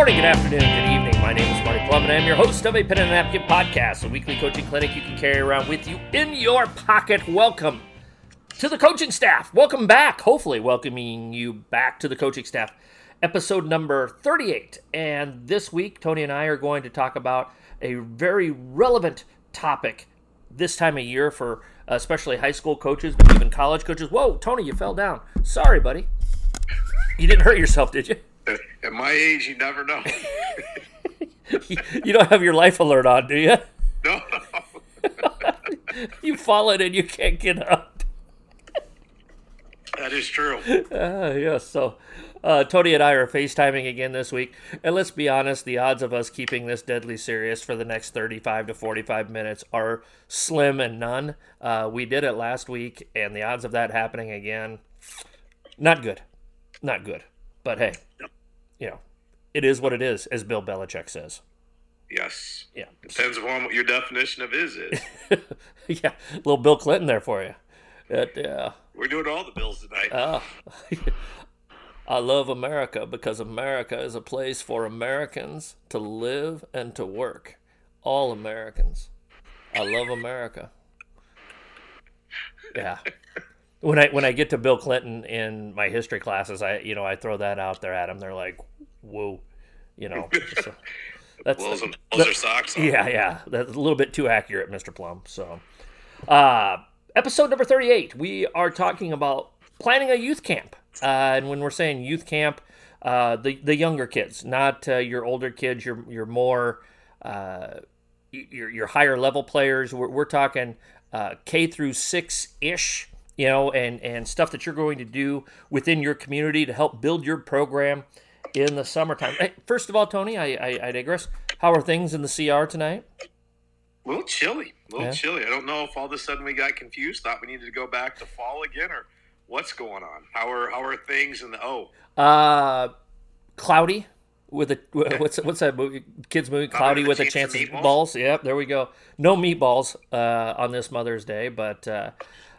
Morning, good afternoon, good evening. My name is Marty Plum, and I'm your host of a Pen and Napkin podcast, a weekly coaching clinic you can carry around with you in your pocket. Welcome to the coaching staff. Welcome back. Hopefully, welcoming you back to the coaching staff. Episode number 38. And this week, Tony and I are going to talk about a very relevant topic this time of year for especially high school coaches, but even college coaches. Whoa, Tony, you fell down. Sorry, buddy. You didn't hurt yourself, did you? At my age, you never know. you don't have your life alert on, do you? no. you fallen and you can't get up. that is true. Uh, yes. So, uh, Tony and I are FaceTiming again this week, and let's be honest: the odds of us keeping this deadly serious for the next thirty-five to forty-five minutes are slim and none. Uh, we did it last week, and the odds of that happening again, not good, not good. But hey, you know, it is what it is, as Bill Belichick says. Yes. Yeah. Depends upon what your definition of is is. yeah, little Bill Clinton there for you. It, yeah. We're doing all the bills tonight. Oh. I love America because America is a place for Americans to live and to work. All Americans. I love America. Yeah. When I when I get to Bill Clinton in my history classes, I you know I throw that out there at them. They're like, "Whoa," you know. So that's Blows, them, blows their socks off. yeah, yeah. That's a little bit too accurate, Mr. Plum. So, uh, episode number 38, we are talking about planning a youth camp. Uh, and when we're saying youth camp, uh, the, the younger kids, not uh, your older kids, your, your more, uh, your, your higher level players. We're, we're talking uh, K through six ish, you know, and, and stuff that you're going to do within your community to help build your program in the summertime. Hey, first of all, Tony, I, I, I digress. How are things in the CR tonight? A little chilly. A little Yeah. chilly. I don't know if all of a sudden we got confused, thought we needed to go back to fall again, or what's going on. How are how are things in the oh? Uh, cloudy with a what's what's that movie? Kids movie? Cloudy with a chance of meatballs? balls. Yep, there we go. No meatballs uh, on this Mother's Day, but uh,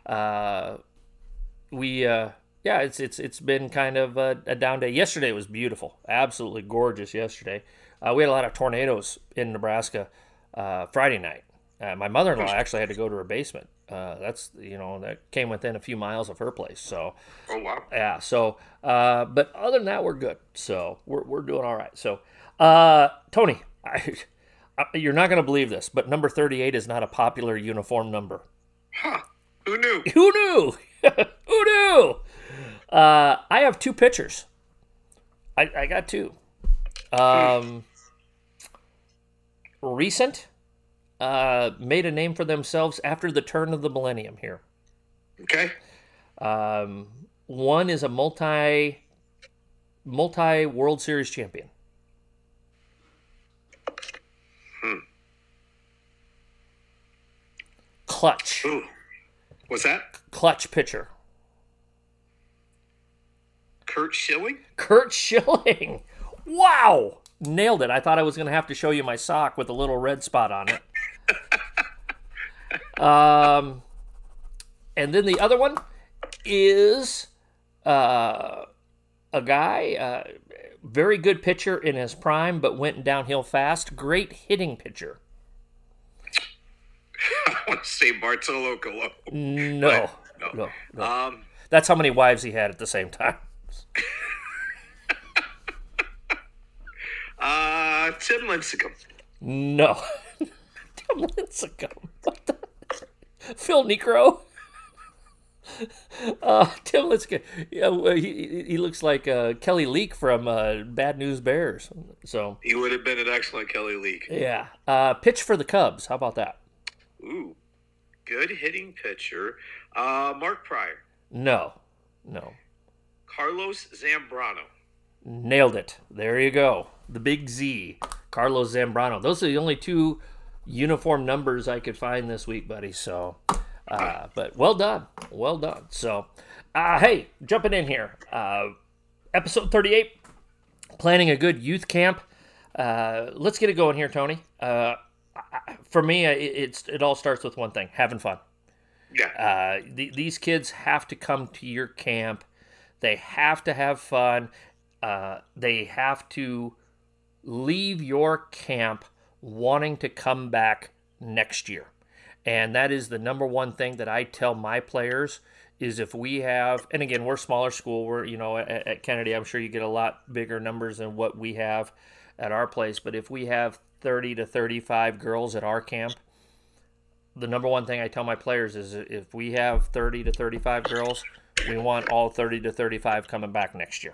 uh, we uh, yeah, it's it's it's been kind of a, a down day. Yesterday was beautiful, absolutely gorgeous. Yesterday, uh, we had a lot of tornadoes in Nebraska. Uh, Friday night, uh, my mother-in-law actually had to go to her basement. Uh, that's you know that came within a few miles of her place, so. Oh wow. Yeah. So, uh, but other than that, we're good. So we're, we're doing all right. So, uh, Tony, I, I, you're not going to believe this, but number 38 is not a popular uniform number. Huh. Who knew? Who knew? Who knew? Uh, I have two pitchers. I, I got two. Um, recent, uh, made a name for themselves after the turn of the millennium here. Okay. Um, one is a multi multi World Series champion. Hmm. Clutch, Ooh. What's that? clutch pitcher. Curt Schilling? Curt Schilling. Wow, nailed it. I thought I was going to have to show you my sock with a little red spot on it. um, and then the other one is uh, a guy, uh, very good pitcher in his prime, but went downhill fast. Great hitting pitcher. I want to say Bartolo Colon. No, No. no, no. Um. That's how many wives he had at the same time. Uh. Tim Lincecum. No. Tim Lincecum. What the? Phil Niekro. Uh, Tim Lincecum. Yeah, he, he looks like uh, Kelly Leak from uh, Bad News Bears. So, He would have been an excellent Kelly Leak. yeah. Uh, pitch for the Cubs. How about that? Ooh. Good hitting pitcher. Uh. Mark Prior. No. No. Carlos Zambrano. Nailed it. There you go. The big Z. Carlos Zambrano. Those are the only two uniform numbers I could find this week, buddy. So, uh, but well done. Well done. So, uh, hey, jumping in here. Uh, episode 38 planning a good youth camp. Uh, let's get it going here, Tony. Uh, for me, it, it's it all starts with one thing: having fun. Yeah. Uh, th- these kids have to come to your camp. They have to have fun. Uh, they have to leave your camp wanting to come back next year. And that is the number one thing that I tell my players is if we have, and again, we're a smaller school. We're, you know, at, at Kennedy, I'm sure you get a lot bigger numbers than what we have at our place. But if we have 30 to 35 girls at our camp, the number one thing I tell my players is if we have 30 to 35 girls, we want all 30 to 35 coming back next year.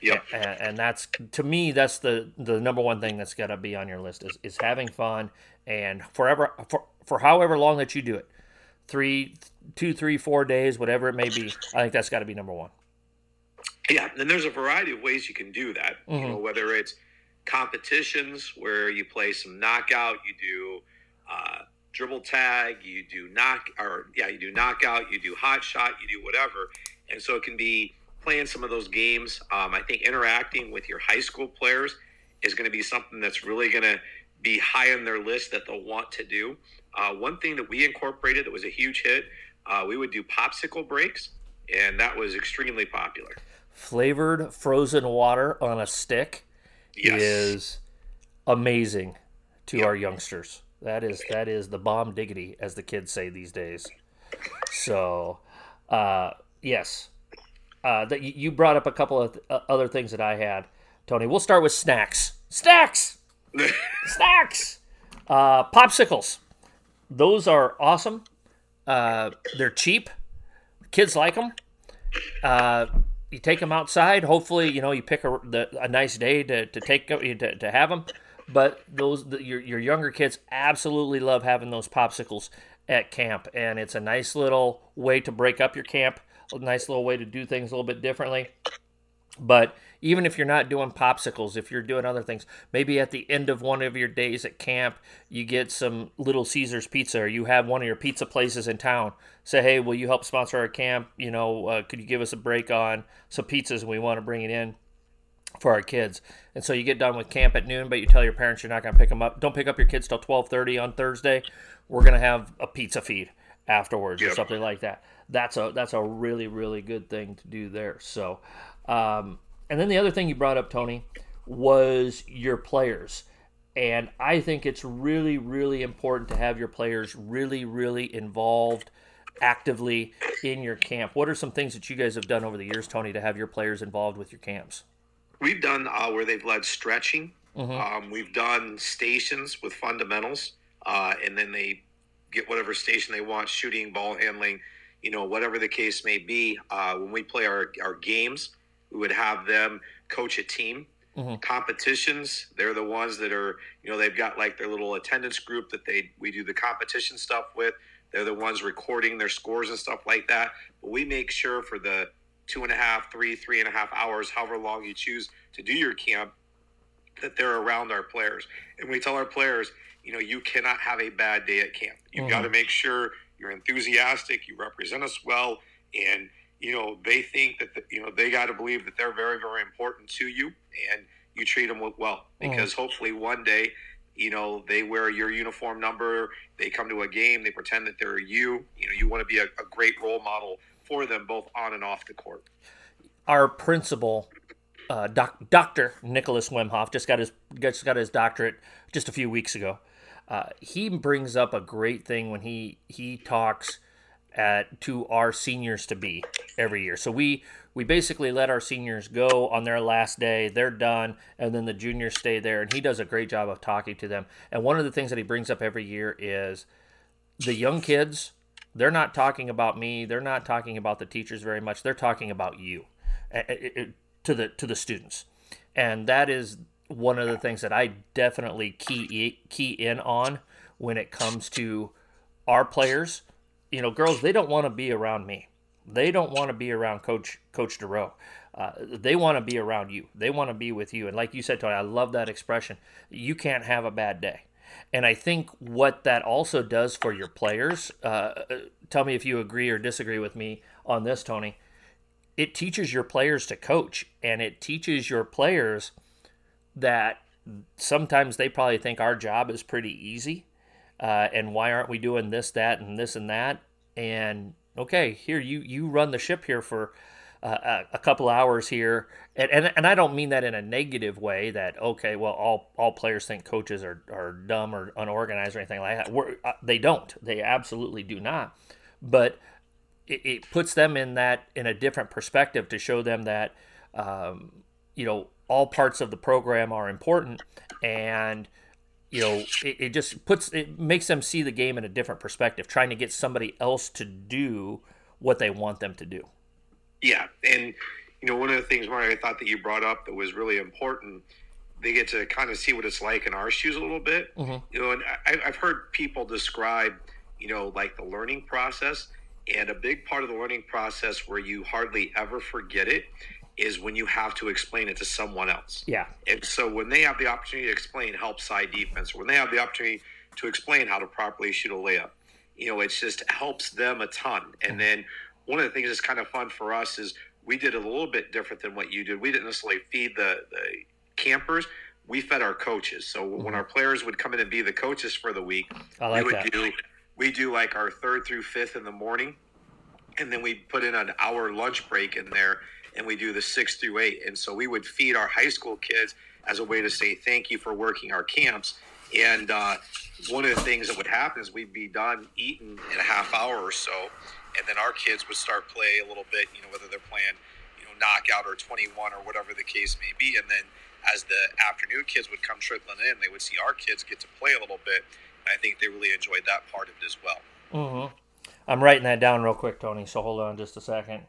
Yep. And, and that's to me that's the the number one thing that's got to be on your list is, is having fun and forever for for however long that you do it, three, two, three, four days, whatever it may be. I think that's got to be number one. Yeah, and there's a variety of ways you can do that. Mm-hmm. You know, whether it's competitions where you play some knockout, you do uh, dribble tag, you do knock, or yeah, you do knockout, you do hot shot, you do whatever, and so it can be playing some of those games. Um, I think interacting with your high school players is going to be something that's really going to be high on their list that they'll want to do. Uh, one thing that we incorporated that was a huge hit, uh, we would do popsicle breaks, and that was extremely popular. Flavored frozen water on a stick Yes. is amazing to Yep. our youngsters. That is that is the bomb diggity, as the kids say these days. So, uh, yes, uh, that you- brought up a couple of th- uh, other things that I had, Tony. We'll start with snacks. Snacks. snacks. Uh, popsicles. Those are awesome. Uh, they're cheap. Kids like them. Uh, you take them outside. Hopefully, you know you pick a, the, a nice day to, to take to, to have them. But those the, your your younger kids absolutely love having those popsicles at camp, and it's a nice little way to break up your camp. A nice little way to do things a little bit differently. But even if you're not doing popsicles, if you're doing other things, maybe at the end of one of your days at camp, you get some Little Caesars pizza, or you have one of your pizza places in town. Say, hey, will you help sponsor our camp? You know, uh, could you give us a break on some pizzas, and we want to bring it in for our kids. And so you get done with camp at noon, but you tell your parents you're not going to pick them up. Don't pick up your kids till 12:30 on Thursday. We're going to have a pizza feed afterwards or something like that. That's a that's a really really good thing to do there. So, um, and then the other thing you brought up, Tony, was your players. And I think it's really, really important to have your players really, really involved actively in your camp. What are some things that you guys have done over the years, Tony, to have your players involved with your camps? We've done uh, where they've led stretching. Mhm. Um, we've done stations with fundamentals, uh, and then they get whatever station they want, shooting, ball handling, you know, whatever the case may be. Uh, when we play our, our games, we would have them coach a team. Mhm. Competitions, they're the ones that are, you know, they've got like their little attendance group that they we do the competition stuff with. They're the ones recording their scores and stuff like that. But we make sure for the two and a half, three, three and a half hours, however long you choose to do your camp, that they're around our players. And we tell our players, you know, you cannot have a bad day at camp. You've Mhm. got to make sure you're enthusiastic, you represent us well, and you know they think that the, you know they got to believe that they're very, very important to you, and you treat them well because hopefully one day. You know, they wear your uniform number. They come to a game. They pretend that they're you. You know, you want to be a, a great role model for them, both on and off the court. Our principal, uh, doc, Dr. Nicholas Wimhoff, just got his just got his doctorate just a few weeks ago. Uh, he brings up a great thing when he he talks at to our seniors to be every year. So we we basically let our seniors go on their last day. They're done, and then the juniors stay there. And he does a great job of talking to them. And one of the things that he brings up every year is the young kids. They're not talking about me. They're not talking about the teachers very much. They're talking about you to the to the students, and that is one of the things that I definitely key key in on when it comes to our players. You know, girls, they don't want to be around me. They don't want to be around Coach Coach DeRoe. Uh, they want to be around you. They want to be with you. And like you said, Tony, I love that expression. You can't have a bad day. And I think what that also does for your players, uh, tell me if you agree or disagree with me on this, Tony. It teaches your players to coach, and it teaches your players that sometimes they probably think our job is pretty easy. Uh, and why aren't we doing this, that, and this and that? And okay, here you you run the ship here for a couple hours here, and, and and I don't mean that in a negative way. That okay, well, all all players think coaches are, are dumb or unorganized or anything like that. We're, uh, they don't. They absolutely do not. But it, it, puts them in that in a different perspective to show them that um, you know all parts of the program are important and you know it, it just puts it makes them see the game in a different perspective trying to get somebody else to do what they want them to do yeah and you know one of the things Mario, i thought that you brought up that was really important they get to kind of see what it's like in our shoes a little bit mm-hmm. you know and I, i've heard people describe you know like the learning process and a big part of the learning process where you hardly ever forget it is when you have to explain it to someone else. Yeah. And so when they have the opportunity to explain help side defense, or when they have the opportunity to explain how to properly shoot a layup, you know, it just helps them a ton. And mm-hmm. then one of the things that's kind of fun for us is we did a little bit different than what you did. We didn't necessarily feed the, the campers. We fed our coaches. So mm-hmm. when our players would come in and be the coaches for the week, like we would that. do we do like our third through fifth in the morning, and then we put in an hour lunch break in there, and we do the six through eight. And so we would feed our high school kids as a way to say thank you for working our camps. And uh, one of the things that would happen is we'd be done eating in a half hour or so, and then our kids would start play a little bit. You know, whether they're playing, you know, knockout or twenty one or whatever the case may be, and then as the afternoon kids would come trickling in, they would see our kids get to play a little bit I think they really enjoyed that part of it as well. Mm-hmm. I'm writing that down real quick, Tony. So hold on just a second.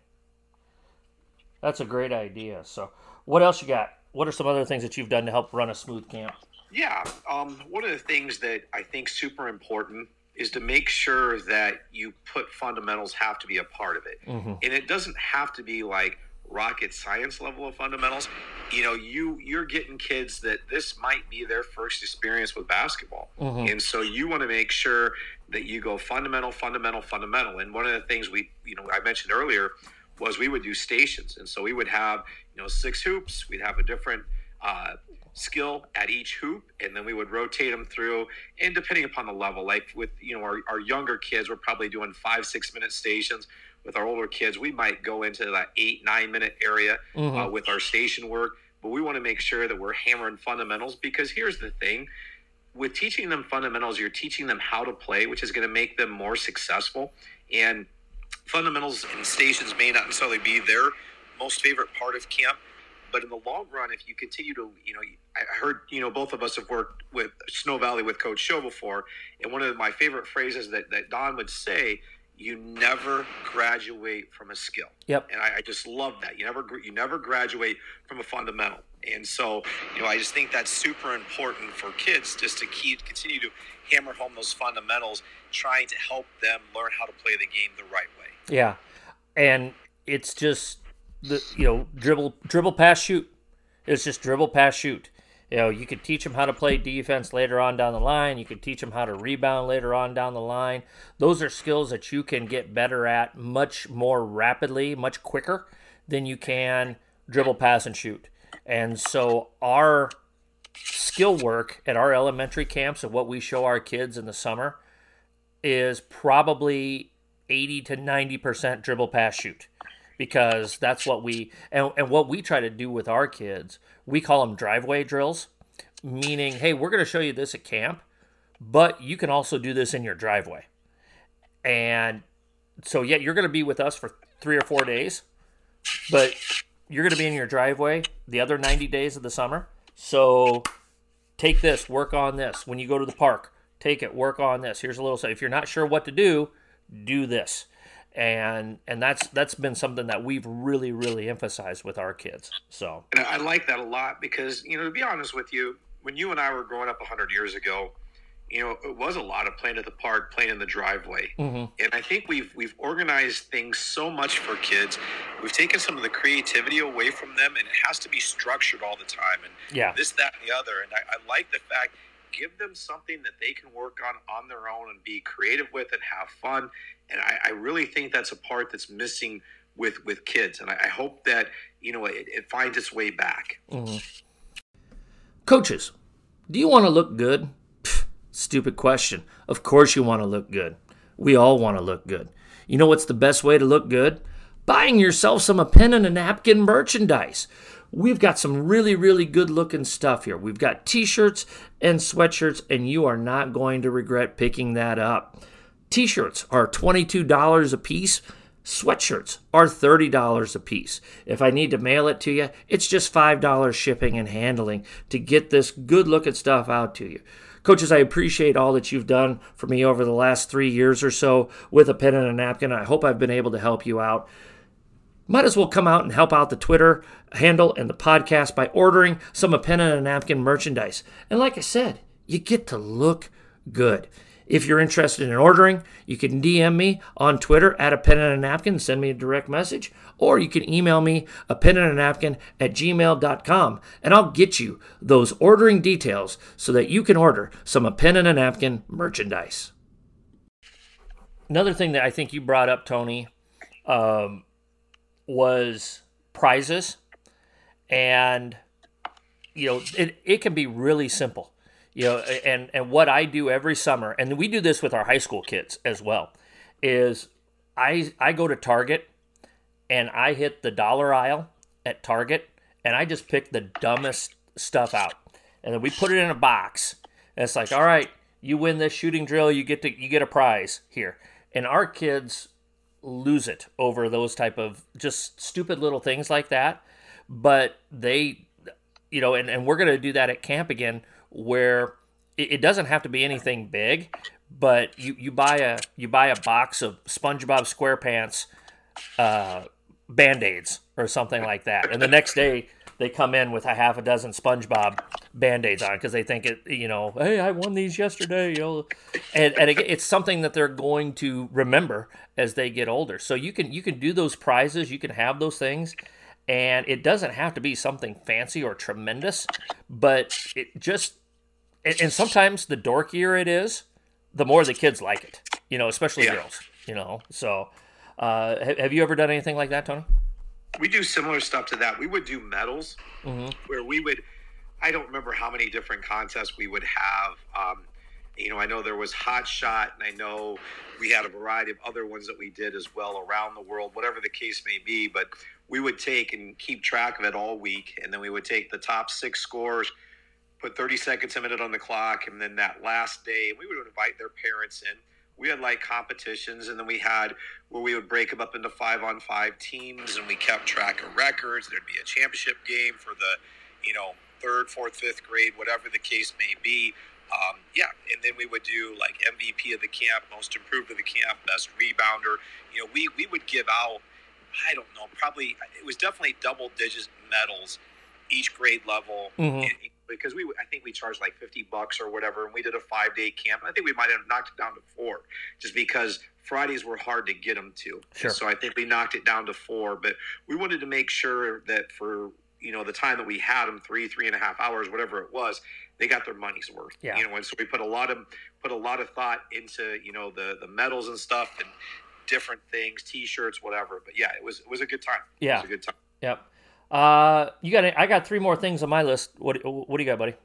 That's a great idea. So, what else you got? What are some other things that you've done to help run a smooth camp? Yeah, um, one of the things that I think super important is to make sure that you put fundamentals have to be a part of it, mm-hmm. and it doesn't have to be like rocket science level of fundamentals. You know you you're getting kids that this might be their first experience with basketball. Mm-hmm. and so you want to make sure that you go fundamental fundamental fundamental. And one of the things we you know i mentioned earlier was we would do stations. And so we would have you know six hoops. We'd have a different uh, skill at each hoop and then we would rotate them through and depending upon the level like with you know our, our younger kids we're probably doing five six minute stations with our older kids, we might go into that eight, nine minute area uh, mm-hmm. uh, with our station work. But we want to make sure that we're hammering fundamentals because here's the thing with teaching them fundamentals, you're teaching them how to play, which is going to make them more successful. And fundamentals and stations may not necessarily be their most favorite part of camp. But in the long run, if you continue to, you know, I heard, you know, both of us have worked with Snow Valley with Coach Show before. And one of my favorite phrases that, that Don would say you never graduate from a skill. Yep. And I, I, just love that. You never you never graduate from a fundamental. And so, you know, I just think that's super important for kids just to keep continue to hammer home those fundamentals, trying to help them learn how to play the game the right way. Yeah. And it's just the you know, dribble dribble pass shoot. It's just dribble pass shoot. You know, you could teach them how to play defense later on down the line. You could teach them how to rebound later on down the line. Those are skills that you can get better at much more rapidly, much quicker than you can dribble, pass, and shoot. And so our skill work at our elementary camps and what we show our kids in the summer is probably 80 to 90% dribble pass shoot because that's what we and, and what we try to do with our kids we call them driveway drills meaning hey we're going to show you this at camp but you can also do this in your driveway. And so yeah you're going to be with us for three or four days but you're going to be in your driveway the other 90 days of the summer. So take this work on this. When you go to the park take it work on this. Here's a little so if you're not sure what to do do this and and that's that's been something that we've really really emphasized with our kids so. And i like that a lot because you know to be honest with you when you and i were growing up 100 years ago you know it was a lot of playing at the park playing in the driveway. Mm-hmm. and i think we've we've organized things so much for kids. We've taken some of the creativity away from them and it has to be structured all the time and yeah. this that and the other. And i, I like the fact give them something that they can work on on their own and be creative with and have fun and I, I really think that's a part that's missing with with kids, and I, I hope that you know it, it finds its way back. Mm-hmm. Coaches, do you want to look good? Pfft, stupid question. Of course you want to look good. We all want to look good. You know what's the best way to look good? buying yourself some a pen and a napkin merchandise. We've got some really, really good looking stuff here. We've got t shirts and sweatshirts, and you are not going to regret picking that up. T shirts are $22 a piece. Sweatshirts are $30 a piece. If I need to mail it to you, it's just $5 shipping and handling to get this good looking stuff out to you. Coaches, I appreciate all that you've done for me over the last three years or so with a pen and a napkin. I hope I've been able to help you out might as well come out and help out the Twitter handle and the podcast by ordering some a pen and a napkin merchandise. And like I said, you get to look good. If you're interested in ordering, you can DM me on Twitter at a pen and a napkin, send me a direct message, or you can email me a pen and a napkin at gmail.com and I'll get you those ordering details so that you can order some a pen and a napkin merchandise. Another thing that I think you brought up, Tony, um, was prizes. And you know it, it can be really simple you know and and what i do every summer and we do this with our high school kids as well is i i go to target and i hit the dollar aisle at target and i just pick the dumbest stuff out. And then we put it in a box. And it's like all right you win this shooting drill you get to you get a prize here. And our kids lose it over those type of just stupid little things like that. But they you know and, and we're going to do that at camp again where it, it doesn't have to be anything big but you, you buy a you buy a box of spongebob squarepants uh, band-aids or something like that. And the next day they come in with a half a dozen SpongeBob band-aids on because they think it, you know, hey, I won these yesterday, you know, and, and it's something that they're going to remember as they get older. So you can you can do those prizes, you can have those things, and it doesn't have to be something fancy or tremendous, but it just and, and sometimes the dorkier it is, the more the kids like it, you know, especially yeah. girls, you know. So, uh, have you ever done anything like that, Tony? We do similar stuff to that. We would do medals mm-hmm. where we would. I don't remember how many different contests we would have. Um, you know, I know there was Hot Shot, and I know we had a variety of other ones that we did as well around the world, whatever the case may be. But we would take and keep track of it all week, and then we would take the top six scores, put 30 seconds a minute on the clock, and then that last day, we would invite their parents in we had like competitions and then we had where we would break them up into five on five teams and we kept track of records. There'd be a championship game for the you know third fourth fifth grade whatever the case may be. Um, yeah and then we would do like mvp of the camp most improved of the camp best rebounder. You know we, we would give out i don't know probably it was definitely double digit medals each grade level mm-hmm because we I think we charged like fifty bucks or whatever, and we did a five day camp. I think we might have knocked it down to four, just because Fridays were hard to get them to. Sure. So I think we knocked it down to four, but we wanted to make sure that for you know the time that we had them three three and a half hours whatever it was they got their money's worth yeah. you know and so we put a lot of put a lot of thought into you know the the medals and stuff and different things t-shirts whatever but yeah it was it was a good time yeah it was a good time yep uh, you got? I got three more things on my list. What What do you got, buddy?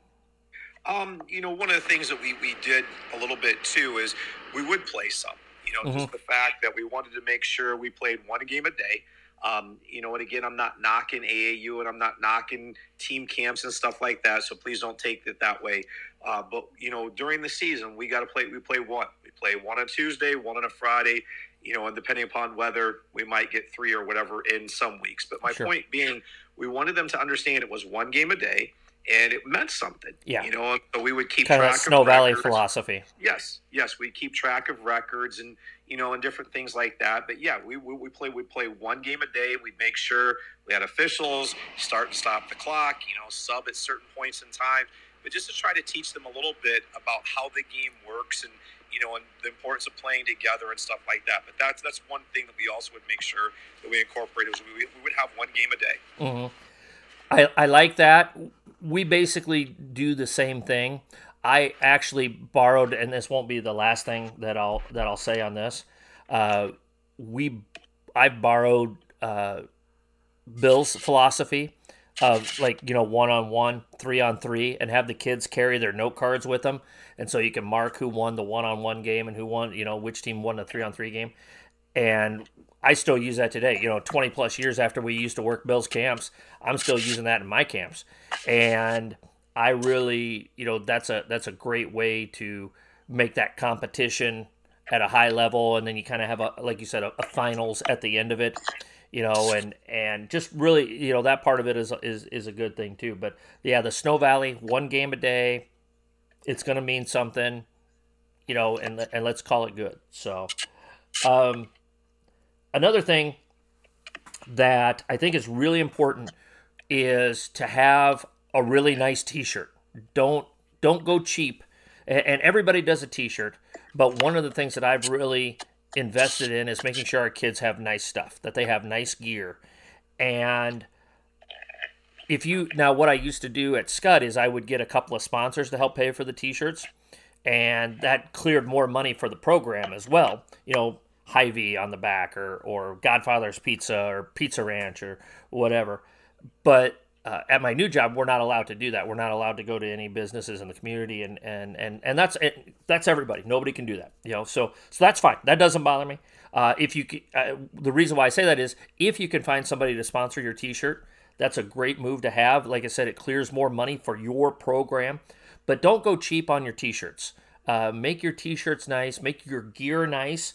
Um, you know, one of the things that we we did a little bit too is we would play some. You know, mm-hmm. just the fact that we wanted to make sure we played one game a day. Um, you know, and again, I'm not knocking AAU and I'm not knocking team camps and stuff like that. So please don't take it that way. Uh, but you know, during the season, we got to play. We play one. We play one on Tuesday, one on a Friday, you know, and depending upon whether we might get three or whatever in some weeks. But my sure. point being, we wanted them to understand it was one game a day and it meant something. Yeah. You know, so we would keep kind track of Snow Valley records. philosophy. Yes. Yes. We keep track of records and, you know, and different things like that. But yeah, we, we, we play, we play one game a day. We'd make sure we had officials start and stop the clock, you know, sub at certain points in time, but just to try to teach them a little bit about how the game works and, you know, and the importance of playing together and stuff like that. But that's that's one thing that we also would make sure that we incorporated was we, we would have one game a day. Mm-hmm. I I like that. We basically do the same thing. I actually borrowed, and this won't be the last thing that I'll that I'll say on this. Uh, we I borrowed uh, Bill's philosophy of like you know one on one, three on three, and have the kids carry their note cards with them, and so you can mark who won the one on one game and who won you know which team won the three on three game. and I still use that today. You know, 20 plus years after we used to work Bill's camps, I'm still using that in my camps, and I really, you know, that's a that's a great way to make that competition at a high level, and then you kind of have a like you said a, a finals at the end of it you know, and and just really, you know, that part of it is is is a good thing too. But yeah, the Snow Valley, one game a day, it's going to mean something, you know, and and let's call it good. So, um, another thing that I think is really important is to have a really nice T-shirt. Don't don't go cheap. And everybody does a T-shirt, but one of the things that I've really invested in is making sure our kids have nice stuff, that they have nice gear. And if you now what I used to do at Scud is I would get a couple of sponsors to help pay for the t-shirts and that cleared more money for the program as well. You know, Hy-Vee on the back or or Godfather's Pizza or Pizza Ranch or whatever. But uh, at my new job, we're not allowed to do that. We're not allowed to go to any businesses in the community, and and and and that's it, that's everybody. Nobody can do that, you know. So so that's fine. That doesn't bother me. Uh, if you uh, the reason why I say that is if you can find somebody to sponsor your T-shirt, that's a great move to have. Like I said, it clears more money for your program, but don't go cheap on your T-shirts. Uh, make your T-shirts nice. Make your gear nice.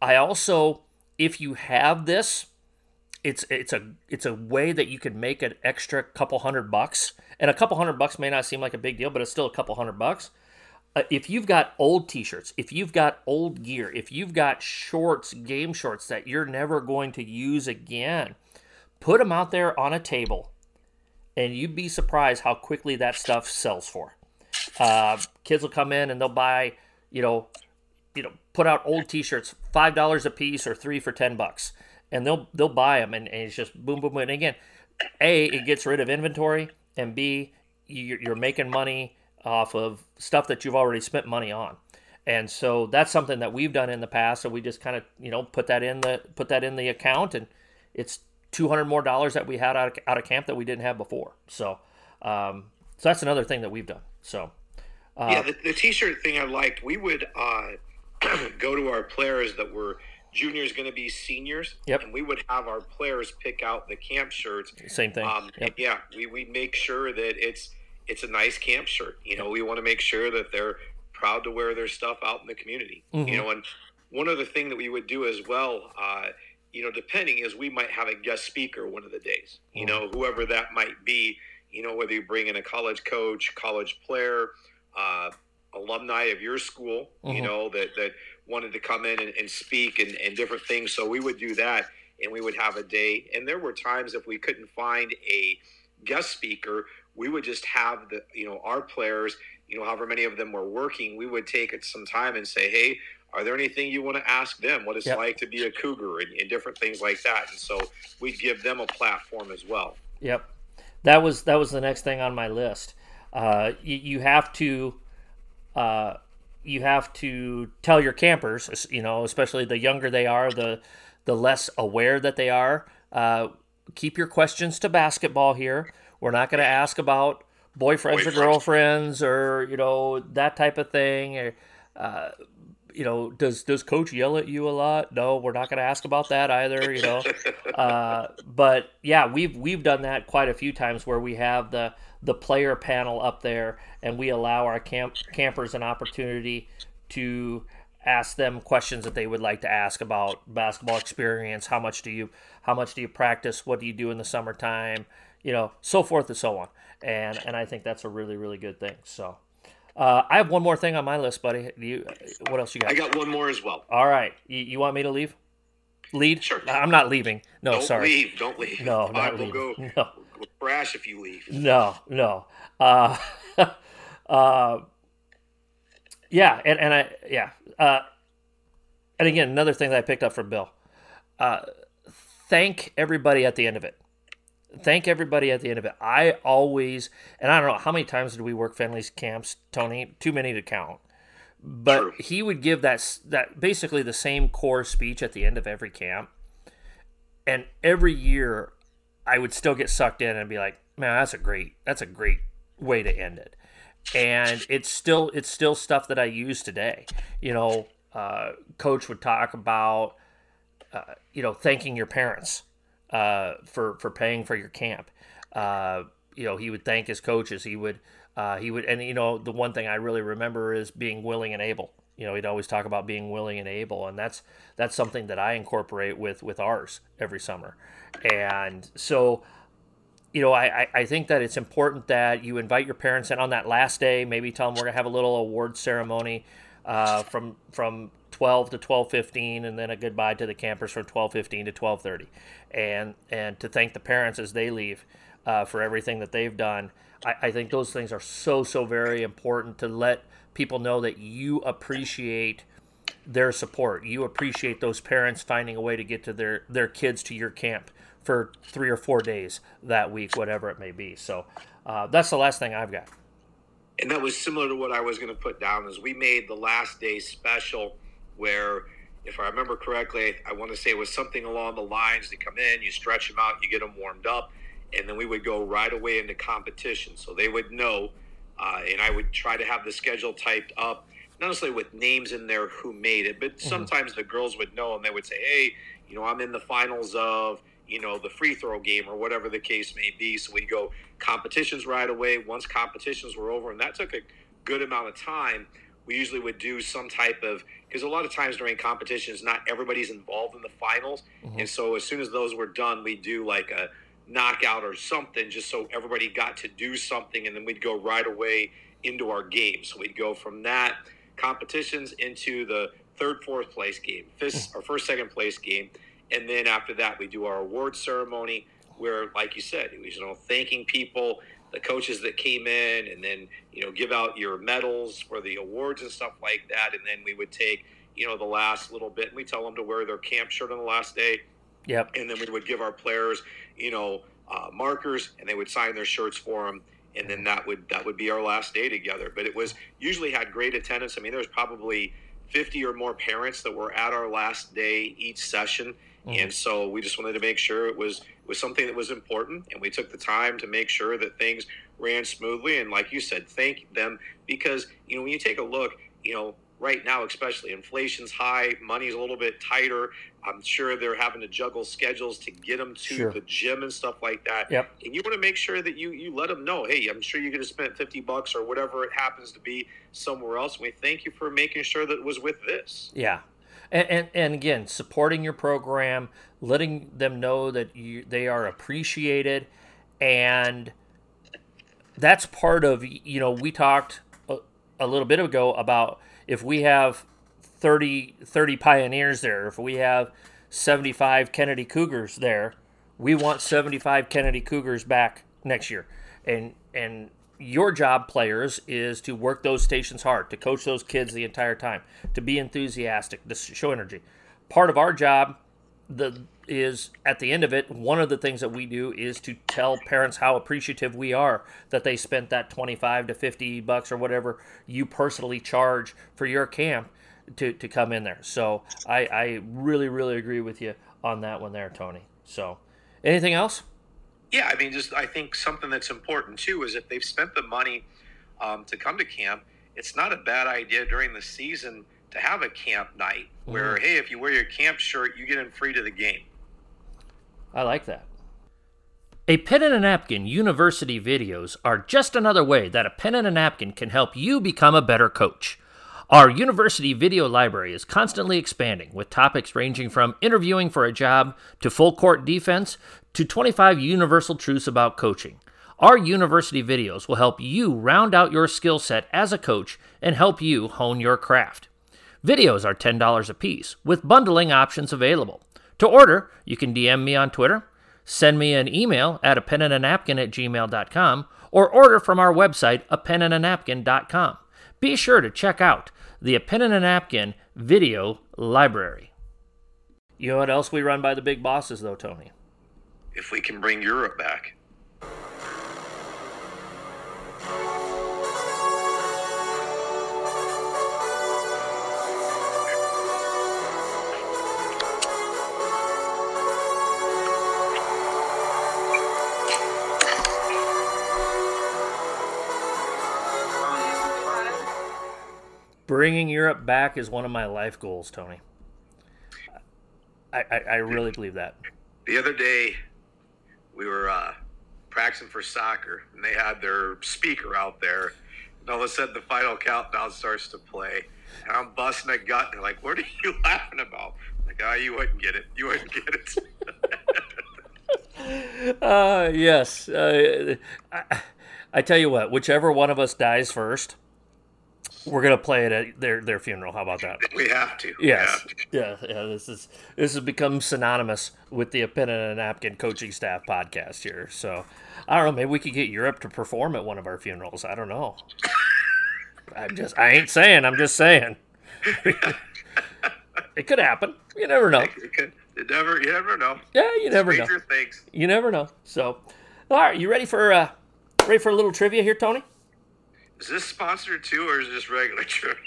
I also, if you have this it's it's a it's a way that you can make an extra couple hundred bucks, and a couple hundred bucks may not seem like a big deal, but it's still a couple hundred bucks. Uh, if you've got old T-shirts, if you've got old gear, if you've got shorts, game shorts that you're never going to use again, put them out there on a table, and you'd be surprised how quickly that stuff sells for. Uh, kids will come in and they'll buy, you know, you know, put out old T-shirts, five dollars a piece or three for ten bucks and they'll they'll buy them, and, and it's just boom, boom, boom. And again, a it gets rid of inventory, and b you're you're making money off of stuff that you've already spent money on. And so that's something that we've done in the past. So we just kind of you know put that in the put that in the account, and it's two hundred more dollars that we had out of, out of camp that we didn't have before. So um, so that's another thing that we've done. So uh, yeah, the, the t-shirt thing I liked. We would uh, go to our players that were juniors going to be seniors. Yep. And we would have our players pick out the camp shirts. Same thing. Um, yep. Yeah, we, we make sure that it's it's a nice camp shirt. You know, we want to make sure that they're proud to wear their stuff out in the community. Mm-hmm. You know, and one other thing that we would do as well, uh, you know, depending is we might have a guest speaker one of the days. You mm-hmm. know, whoever that might be. You know, whether you bring in a college coach, college player, uh, alumni of your school. Mm-hmm. You know that that wanted to come in and, and speak and, and different things. So we would do that and we would have a day. And there were times if we couldn't find a guest speaker, we would just have the, you know, our players, you know, however many of them were working, we would take some time and say, hey, are there anything you want to ask them? What it's yep. like to be a cougar and, and different things like that. And so we'd give them a platform as well. Yep. That was that was the next thing on my list. Uh, you, you have to uh, you have to tell your campers, you know, especially the younger they are, the the less aware that they are. Uh, keep your questions to basketball here. We're not going to ask about boyfriends Boyfriend. or girlfriends or you know that type of thing. Or, uh, you know, does does coach yell at you a lot? No, we're not going to ask about that either. You know, uh, but yeah, we've we've done that quite a few times where we have the the player panel up there, and we allow our camp campers an opportunity to ask them questions that they would like to ask about basketball experience. How much do you how much do you practice? What do you do in the summertime? You know, so forth and so on. And and I think that's a really really good thing. So. Uh, I have one more thing on my list, buddy. Do you, what else you got? I got one more as well. All right. You, you want me to leave? Lead? Sure. I'm not leaving. No, sorry. Don't sorry. Leave. Don't leave. No, not leaving. Go. No crash if you leave. No, no. Uh, uh, yeah, and, and I yeah. Uh, and again, another thing that I picked up from Bill. Uh, thank everybody at the end of it. Thank everybody at the end of it. I always, and I don't know how many times did we work families camps, Tony? Too many to count. But True. he would give that that basically the same core speech at the end of every camp, and every year I would still get sucked in and be like, man, that's a great, that's a great way to end it. And it's still, it's still stuff that I use today. You know, uh, coach would talk about uh, you know, thanking your parents uh, for for paying for your camp. Uh, you know, he would thank his coaches. He would uh, he would, and you know, the one thing I really remember is being willing and able. You know, he'd always talk about being willing and able, and that's that's something that I incorporate with with ours every summer. And so, you know, I, I think that it's important that you invite your parents in on that last day. Maybe tell them we're gonna have a little award ceremony uh, from from 12 to 12:15, and then a goodbye to the campers from 12:15 to 12:30, and and to thank the parents as they leave uh, for everything that they've done. I, I think those things are so so very important to let people know that you appreciate their support. You appreciate those parents finding a way to get to their their kids to your camp for three or four days that week, whatever it may be. So uh, that's the last thing I've got. And that was similar to what I was going to put down. Is we made the last day special where if I remember correctly, I want to say it was something along the lines to come in, you stretch them out, you get them warmed up, and then we would go right away into competition. So they would know, uh, and I would try to have the schedule typed up, not necessarily with names in there who made it, but mm-hmm. sometimes the girls would know and they would say, hey, you know, I'm in the finals of, you know, the free throw game or whatever the case may be. So we'd go competitions right away once competitions were over, and that took a good amount of time we usually would do some type of because a lot of times during competitions not everybody's involved in the finals mm-hmm. and so as soon as those were done we do like a knockout or something just so everybody got to do something and then we'd go right away into our game. So we'd go from that competitions into the third fourth place game first hmm. or first second place game. And then after that we do our award ceremony where like you said it was you know thanking people the coaches that came in and then you know give out your medals for the awards and stuff like that. And then we would take you know the last little bit and we tell them to wear their camp shirt on the last day yep and then we would give our players you know uh, markers and they would sign their shirts for them and then that would that would be our last day together but it was usually had great attendance i mean there was probably 50 or more parents that were at our last day each session Mm-hmm. And so we just wanted to make sure it was was something that was important, and we took the time to make sure that things ran smoothly. And like you said, thank them because you know when you take a look, you know right now especially inflation's high, money's a little bit tighter. I'm sure they're having to juggle schedules to get them to sure. the gym and stuff like that. Yep. And you want to make sure that you you let them know, hey, I'm sure you're going to spend 50 bucks or whatever it happens to be somewhere else. And we thank you for making sure that it was with this. Yeah, and, and, and again, supporting your program, letting them know that you, they are appreciated, and that's part of you know we talked a, a little bit ago about if we have 30, 30 pioneers there, if we have 75 Kennedy Cougars there, we want 75 Kennedy Cougars back next year. And and your job, players, is to work those stations hard, to coach those kids the entire time, to be enthusiastic, to show energy. Part of our job the, is at the end of it, one of the things that we do is to tell parents how appreciative we are that they spent that 25 to 50 bucks or whatever you personally charge for your camp to, to come in there. So I, I really, really agree with you on that one there, Tony. So anything else? Yeah, I mean, just I think something that's important too is if they've spent the money um, to come to camp, it's not a bad idea during the season to have a camp night where, mm. hey, if you wear your camp shirt, you get in free to the game. I like that. A pen and a napkin university videos are just another way that a pen and a napkin can help you become a better coach. Our university video library is constantly expanding with topics ranging from interviewing for a job to full court defense to 25 universal truths about coaching. Our university videos will help you round out your skill set as a coach and help you hone your craft. Videos are $10 a piece with bundling options available. To order, you can DM me on Twitter, send me an email at a pen and a napkin at gmail.com, or order from our website, a pen and a napkin.com. Be sure to check out the A Pen and a Napkin video library. You know what else we run by the big bosses, though, Tony? If we can bring Europe back. Bringing Europe back is one of my life goals, Tony. I, I, I really believe that. The other day, we were uh, practicing for soccer, and they had their speaker out there. And all of a sudden, the final countdown starts to play. And I'm busting a gut. And they're like, what are you laughing about? I'm like, oh, you wouldn't get it. You wouldn't get it. Uh, yes. Uh, I, I tell you what, whichever one of us dies first, we're gonna play it at their their funeral. How about that? we have to. Yes. have to. Yeah, yeah. This is this has become synonymous with the a pen and a napkin coaching staff podcast here. So I don't know. Maybe we could get Europe to perform at one of our funerals. I don't know. I'm just. I ain't saying. I'm just saying. it could happen. You never know. It could, it never, you never know. Yeah, you never know. Stranger things. You never know. So, all right. You ready for uh, ready for a little trivia here, Tony? Is this sponsored too, or is this regular trip?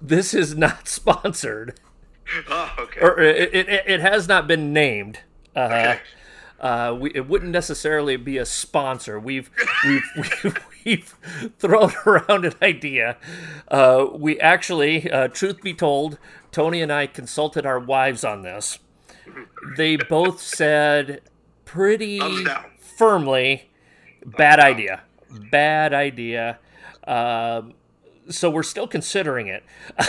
This is not sponsored. Oh, okay. or it, it, it has not been named. Uh, Okay. uh, we, it wouldn't necessarily be a sponsor. We've we've, we've, we've thrown around an idea. Uh, we actually, uh, truth be told, Tony and I consulted our wives on this. They both said pretty firmly, bad idea, bad idea. Um, so we're still considering it.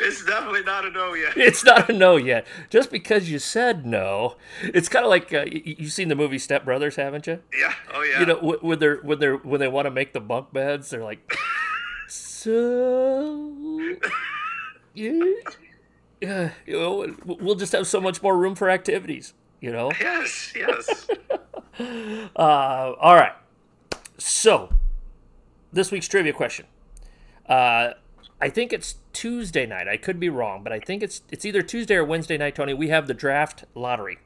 it's definitely not a no yet. it's not a no yet. Just because you said no, it's kind of like uh, you, you've seen the movie Step Brothers, haven't you? Yeah. Oh yeah. You know, when they're when they're when they want to make the bunk beds, they're like, so yeah, yeah, you know, we'll just have so much more room for activities. You know. Yes. Yes. Uh, all right. So, this week's trivia question. Uh, I think it's Tuesday night. I could be wrong, but I think it's it's either Tuesday or Wednesday night. Tony, we have the draft lottery,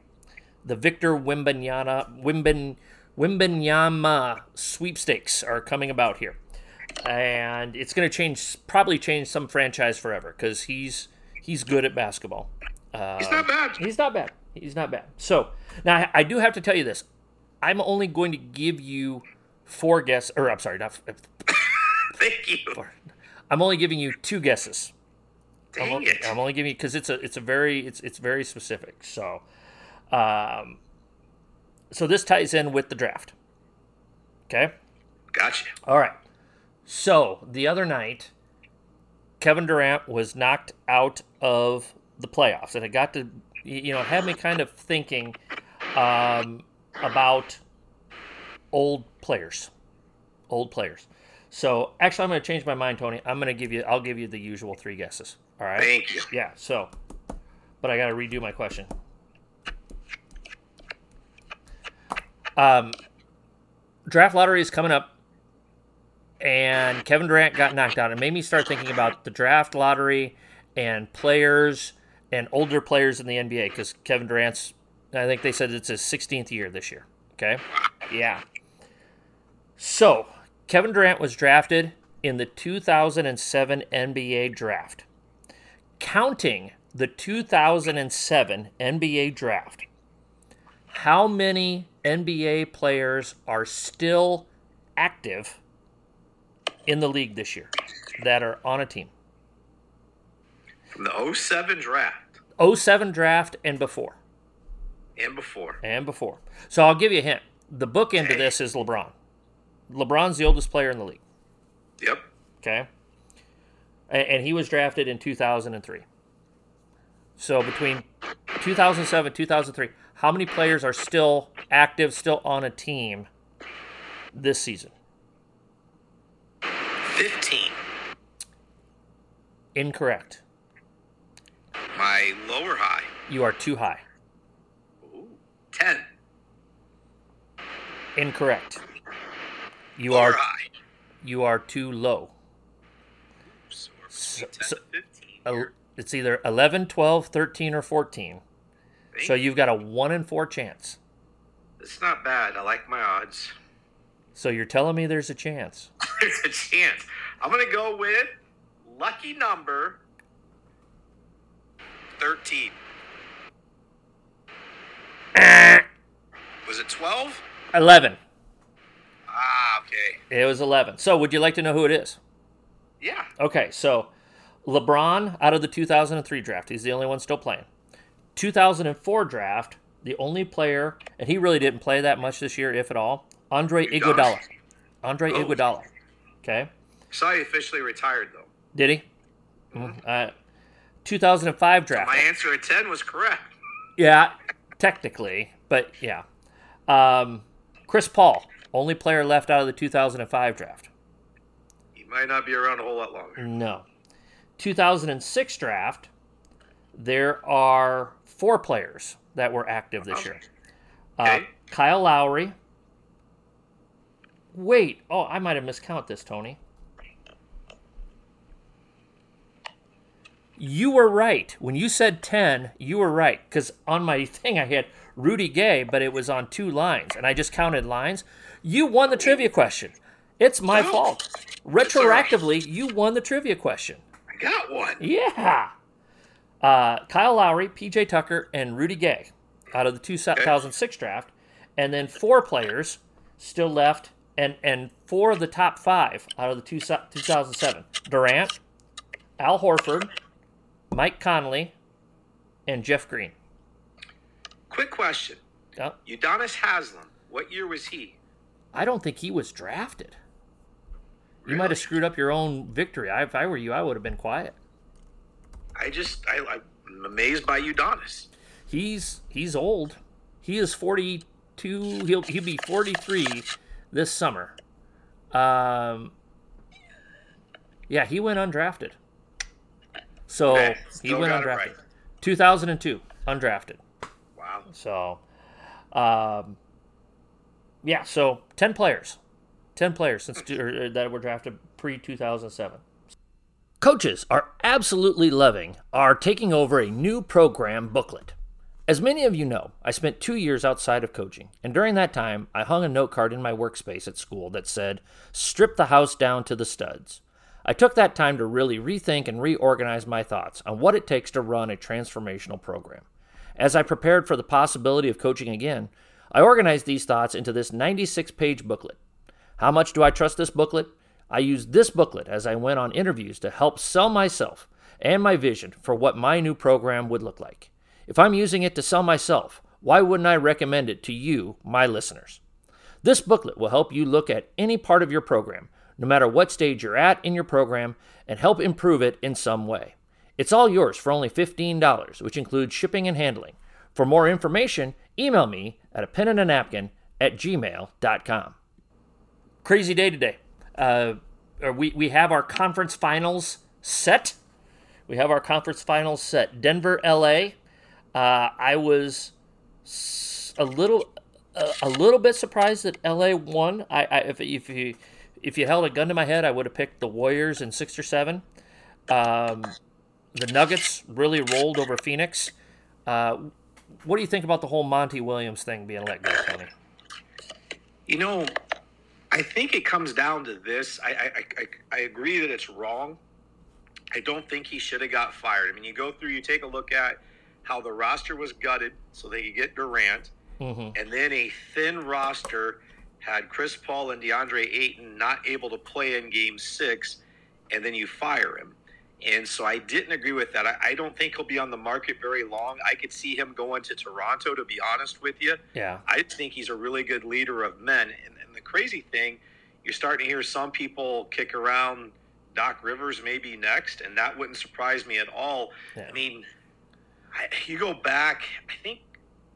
the Victor Wimbanyana Wimben Wimbanyama sweepstakes are coming about here, and it's going to change probably change some franchise forever because he's he's good at basketball. Uh, He's not bad. He's not bad. He's not bad. So now I- I do have to tell you this. I'm only going to give you four guesses, or I'm sorry, not. Thank you. I'm only giving you two guesses. I'm, Dang only, it. I'm only giving you because it's a it's a very it's it's very specific. So, um, so this ties in with the draft. Okay. Gotcha. All right. So the other night, Kevin Durant was knocked out of the playoffs, and it got to you know had me kind of thinking um, about old players, old players. So actually, I'm going to change my mind, Tony. I'm going to give you. I'll give you the usual three guesses. All right. Thank you. Yeah. So, but I got to redo my question. Um, draft lottery is coming up, and Kevin Durant got knocked out. It made me start thinking about the draft lottery and players and older players in the NBA because Kevin Durant's. I think they said it's his 16th year this year. Okay. Yeah. So Kevin Durant was drafted in the 2007 NBA draft. Counting the 2007 NBA draft, how many NBA players are still active in the league this year that are on a team? From the 07 draft 07 draft and before. and before. And before. So I'll give you a hint. The bookend of this is LeBron. LeBron's the oldest player in the league. Yep. Okay. And he was drafted in 2003. So between 2007 2003, how many players are still active, still on a team this season? 15. Incorrect. My lower high. You are too high. Ooh. 10. Incorrect. You are high. you are too low. So, So- so- and 15. El- It's either 11, 12, 13 or 14. So you've got a 1 in 4 chance. It's not bad. I like my odds. So you're telling me there's a chance. There's a chance. I'm going to go with lucky number 13. Was it 12? 11. Ah, okay. It was 11. So would you like to know who it is? Yeah. Okay, so LeBron out of the 2003 draft. He's the only one still playing. 2004 draft, the only player, and he really didn't play that much this year, if at all. Andre Iguodala. Andre Oh. Iguodala. Okay. Saw he officially retired though. Did he? Uh, 2005 draft. My answer at ten was correct. Yeah, technically, but yeah. Um, Chris Paul, only player left out of the 2005 draft. He might not be around a whole lot longer. No. 2006 draft, there are four players that were active this year. Uh, Okay. Kyle Lowry. Wait, oh, I might have miscounted this, Tony. You were right. When you said 10, you were right. Because on my thing, I had Rudy Gay, but it was on two lines, and I just counted lines. You won the trivia question. It's my Oh. fault. right. Retroactively, you won the trivia question. I got one. Yeah. Uh, Kyle Lowry, PJ Tucker, and Rudy Gay out of the 2006 draft. And then four players still left, and, and four of the top five out of the two, 2007 Durant, Al Horford, Mike Conley, and Jeff Green. Quick question. Uh, Udonis Haslem. What year was he? I don't think he was drafted. You might have screwed up your own victory. I, if I were you, I would have been quiet. I just I, I'm amazed by Udonis. He's he's old. He is 42. He'll he'll be 43 this summer. Um Yeah, he went undrafted. So, Okay, he went undrafted. right. 2002, undrafted. Wow. So, um, yeah, so 10 players. 10 players since or, that were drafted pre 2007. Coaches are absolutely loving our taking over a new program booklet. As many of you know, I spent two years outside of coaching, and during that time, I hung a note card in my workspace at school that said, Strip the house down to the studs. I took that time to really rethink and reorganize my thoughts on what it takes to run a transformational program. As I prepared for the possibility of coaching again, I organized these thoughts into this 96 page booklet. How much do I trust this booklet? I used this booklet as I went on interviews to help sell myself and my vision for what my new program would look like. If I'm using it to sell myself, why wouldn't I recommend it to you, my listeners? This booklet will help you look at any part of your program, no matter what stage you're at in your program, and help improve it in some way. It's all yours for only $15, which includes shipping and handling. For more information, email me at a pen and a napkin at gmail.com. Crazy day today. Uh, we, we have our conference finals set. We have our conference finals set. Denver, LA. Uh, I was a little a, a little bit surprised that LA won. I, I if if you if you held a gun to my head, I would have picked the Warriors in six or seven. Um, the Nuggets really rolled over Phoenix. Uh, what do you think about the whole Monty Williams thing being let go, Tony? You know, I think it comes down to this. I I, I, I agree that it's wrong. I don't think he should have got fired. I mean, you go through, you take a look at how the roster was gutted so they could get Durant, hmm and then a thin roster had Chris Paul and DeAndre Ayton not able to play in Game Six, and then you fire him. And so I didn't agree with that. I, I don't think he'll be on the market very long. I could see him going to Toronto, to be honest with you. Yeah. I think he's a really good leader of men. And, and the crazy thing, you're starting to hear some people kick around Doc Rivers maybe next, and that wouldn't surprise me at all. Yeah. I mean, I, you go back, I think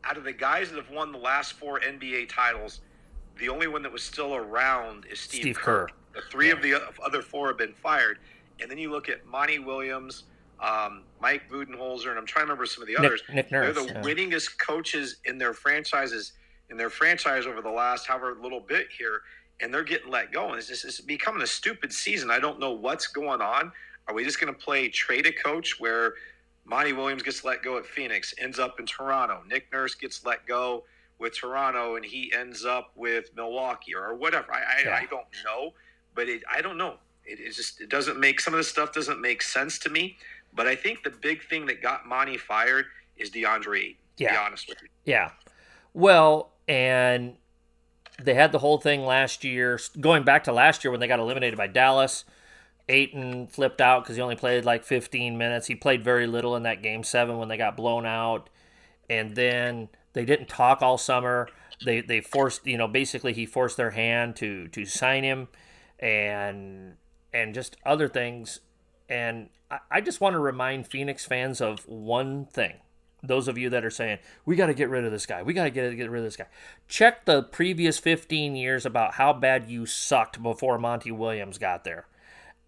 out of the guys that have won the last four NBA titles, the only one that was still around is Steve, Steve Kerr. Kerr. The three Yeah. of the other four have been fired. And then you look at Monty Williams, um, Mike Budenholzer, and I'm trying to remember some of the Nick, others. Nick Nurse, They're the yeah. winningest coaches in their franchises in their franchise over the last however little bit here, and they're getting let go. And it's just it's becoming a stupid season. I don't know what's going on. Are we just going to play trade a coach where Monty Williams gets let go at Phoenix, ends up in Toronto? Nick Nurse gets let go with Toronto, and he ends up with Milwaukee or whatever. I I, Yeah. I don't know, but it, I don't know. It, it just it doesn't make some of the stuff doesn't make sense to me. But I think the big thing that got Monty fired is DeAndre. Ayton, To be Yeah. honest with you. Yeah. Well, and they had the whole thing last year, going back to last year when they got eliminated by Dallas. Ayton flipped out because he only played like 15 minutes. He played very little in that game seven when they got blown out, and then they didn't talk all summer. They they forced you know basically he forced their hand to to sign him, and and just other things. And I, I just want to remind Phoenix fans of one thing. Those of you that are saying we got to get rid of this guy, we got to get get rid of this guy. Check the previous 15 years about how bad you sucked before Monty Williams got there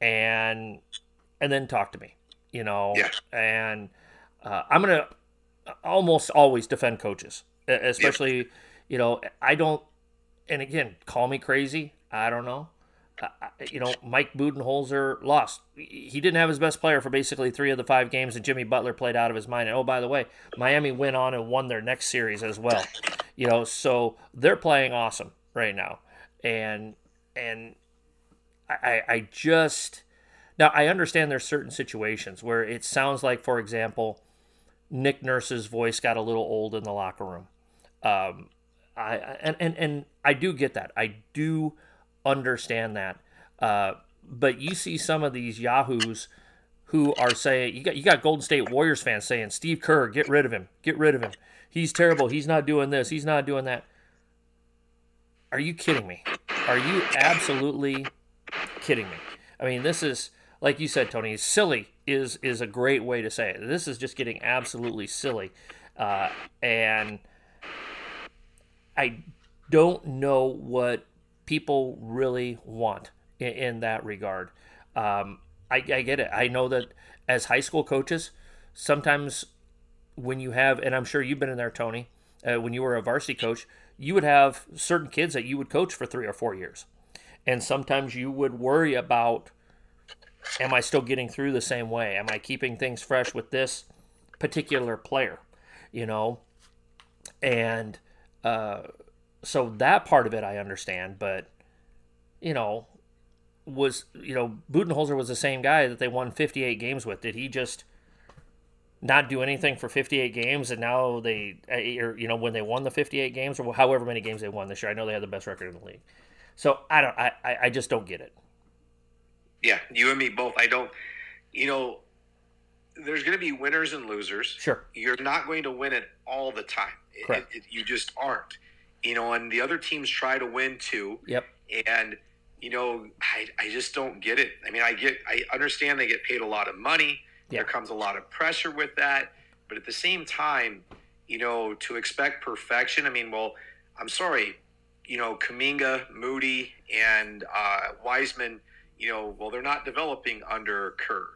and and then talk to me. You know, Yeah. and uh, I'm gonna almost always defend coaches, especially you know I don't. And again, call me crazy. I don't know. Uh, you know, Mike Budenholzer lost. He didn't have his best player for basically three of the five games, and Jimmy Butler played out of his mind. And oh, by the way, Miami went on and won their next series as well. You know, so they're playing awesome right now, and and I, I just now I understand there's certain situations where it sounds like, for example, Nick Nurse's voice got a little old in the locker room. Um, I and, and and I do get that. I do understand that. Uh, but you see some of these yahoos who are saying you got you got Golden State Warriors fans saying Steve Kerr, get rid of him, get rid of him. He's terrible. He's not doing this. He's not doing that. Are you kidding me? Are you absolutely kidding me? I mean, this is like you said, Tony. It's silly is is a great way to say it. This is just getting absolutely silly, uh, and I don't know what people really want in, in that regard. Um, I, I get it. I know that as high school coaches, sometimes when you have, and I'm sure you've been in there, Tony, uh, when you were a varsity coach, you would have certain kids that you would coach for three or four years. And sometimes you would worry about, am I still getting through the same way? Am I keeping things fresh with this particular player? You know? And uh, so that part of it I understand, but, you know, was, you know, Budenholzer was the same guy that they won 58 games with. Did he just not do anything for 58 games and now they or, you know when they won the 58 games or however many games they won this year i know they had the best record in the league so i don't i i just don't get it Yeah, you and me both. I don't, you know, there's going to be winners and losers. sure You're not going to win it all the time. Correct. it- you just aren't. You know, and the other teams try to win too. yep And, you know, I, I just don't get it. I mean, I get, I understand they get paid a lot of money. Yeah. There comes a lot of pressure with that. But at the same time, you know, to expect perfection, I mean, well, I'm sorry, you know, Kuminga, Moody, and uh, Wiseman, you know, well, they're not developing under Kerr.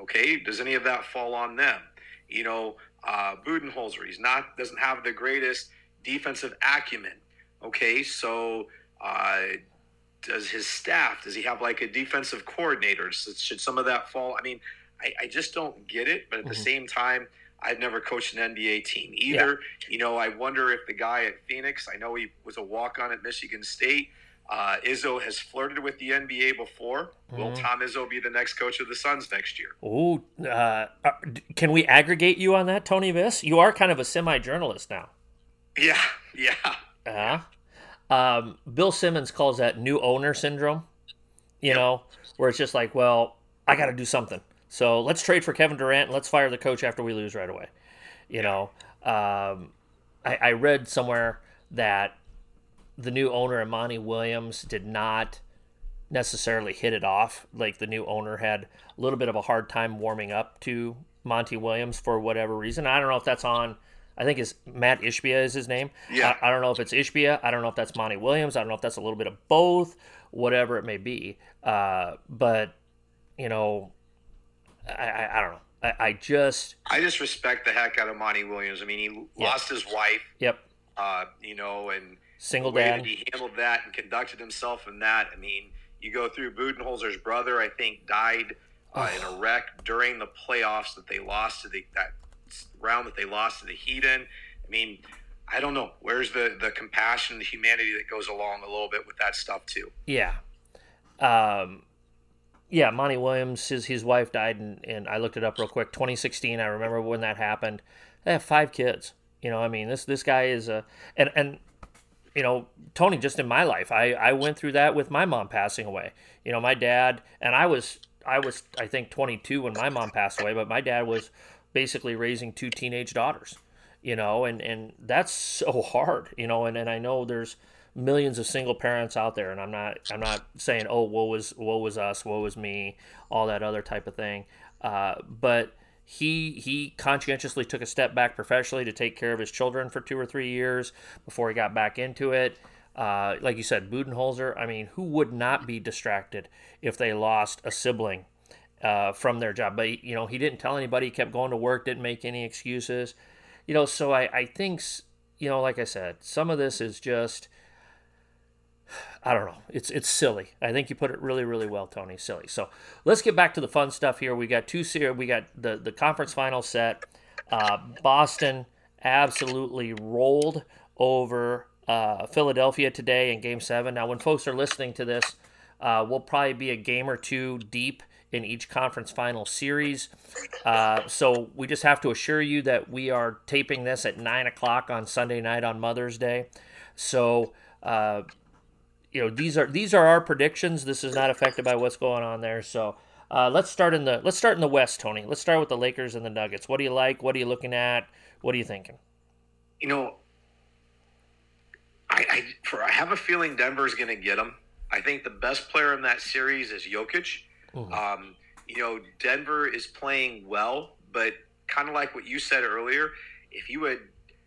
Okay, does any of that fall on them? You know, uh, Budenholzer, he's not doesn't have the greatest defensive acumen. Okay, so uh, does his staff? Does he have like a defensive coordinator? Should should some of that fall? I mean, I, I just don't get it. But at the Mhm. same time, I've never coached an NBA team either. You know, I wonder if the guy at Phoenix, I know he was a walk on at Michigan State. Uh, Izzo has flirted with the NBA before. Will Mhm. Tom Izzo be the next coach of the Suns next year? Ooh, uh, uh, can we aggregate you on that tony viss? You are kind of a semi-journalist now. Yeah, yeah, uh um, bill simmons calls that new owner syndrome you know where it's just like well i gotta do something. So let's trade for kevin durant. And let's fire the coach after we lose right away you know? Um, I, I read somewhere that the new owner Monty Williams did not necessarily hit it off. Like the new owner had a little bit of a hard time warming up to Monty Williams for whatever reason. I don't know if that's on. I think is Matt Ishbia is his name. Yeah. I, I don't know if it's Ishbia. I don't know if that's Monty Williams. I don't know if that's a little bit of both. Whatever it may be. Uh, but you know, I, I, I don't know. I, I just I just respect the heck out of Monty Williams. I mean, he Yeah. lost his wife, yep. uh, you know, and Single way dad. that he handled that and conducted himself in that. I mean, you go through Budenholzer's brother, I think, died uh, in a wreck during the playoffs that they lost to the that round that they lost to the Heat in. I mean, I don't know. Where's the the compassion, the humanity that goes along a little bit with that stuff too? Yeah. Um, yeah, Monty Williams, his his wife died, and and I looked it up real quick. 2016, I remember when that happened. They have five kids. You know, I mean, this this guy is a and and you know, Tony, just in my life, I, I went through that with my mom passing away. You know, my dad, and I was, I was, I think 22 when my mom passed away, but my dad was basically raising two teenage daughters, you know, and, and that's so hard, you know, and, and I know there's millions of single parents out there, and I'm not, I'm not saying, oh, woe was, woe was us, woe was me, all that other type of thing. Uh, but, he he conscientiously took a step back professionally to take care of his children for two or three years before he got back into it. Uh, like you said, Budenholzer. I mean, who would not be distracted if they lost a sibling uh, from their job? But you know, he didn't tell anybody. He kept going to work. Didn't make any excuses. You know, so I I think you know, like I said, some of this is just I don't know. It's it's silly. I think you put it really really well, Tony. Silly. So let's get back to the fun stuff here. We got two series. We got the the conference final set. Uh, Boston absolutely rolled over uh, Philadelphia today in Game Seven. Now, when folks are listening to this, uh, we'll probably be a game or two deep in each conference final series. Uh, so we just have to assure you that we are taping this at nine o'clock on Sunday night on Mother's Day. So uh, you know these are these are our predictions. This is not affected by what's going on there. So uh, let's start in the let's start in the West, Tony. Let's start with the Lakers and the Nuggets. What do you like? What are you looking at? What are you thinking? You know, I I, for, I have a feeling Denver's going to get them. I think the best player in that series is Jokic. Mm-hmm. Um, you know, Denver is playing well, but kind of like what you said earlier, if you had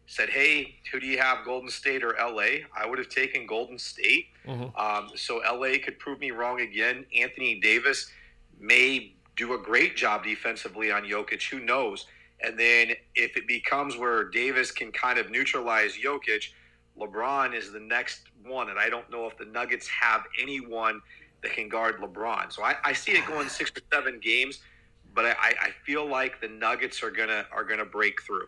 said, "Hey, who do you have, Golden State or LA?" I would have taken Golden State. Mm-hmm. Um, so LA could prove me wrong again. Anthony Davis may do a great job defensively on Jokic. Who knows? And then if it becomes where Davis can kind of neutralize Jokic, LeBron is the next one. And I don't know if the Nuggets have anyone that can guard LeBron. So I, I see it going six or seven games, but I, I feel like the Nuggets are gonna are gonna break through.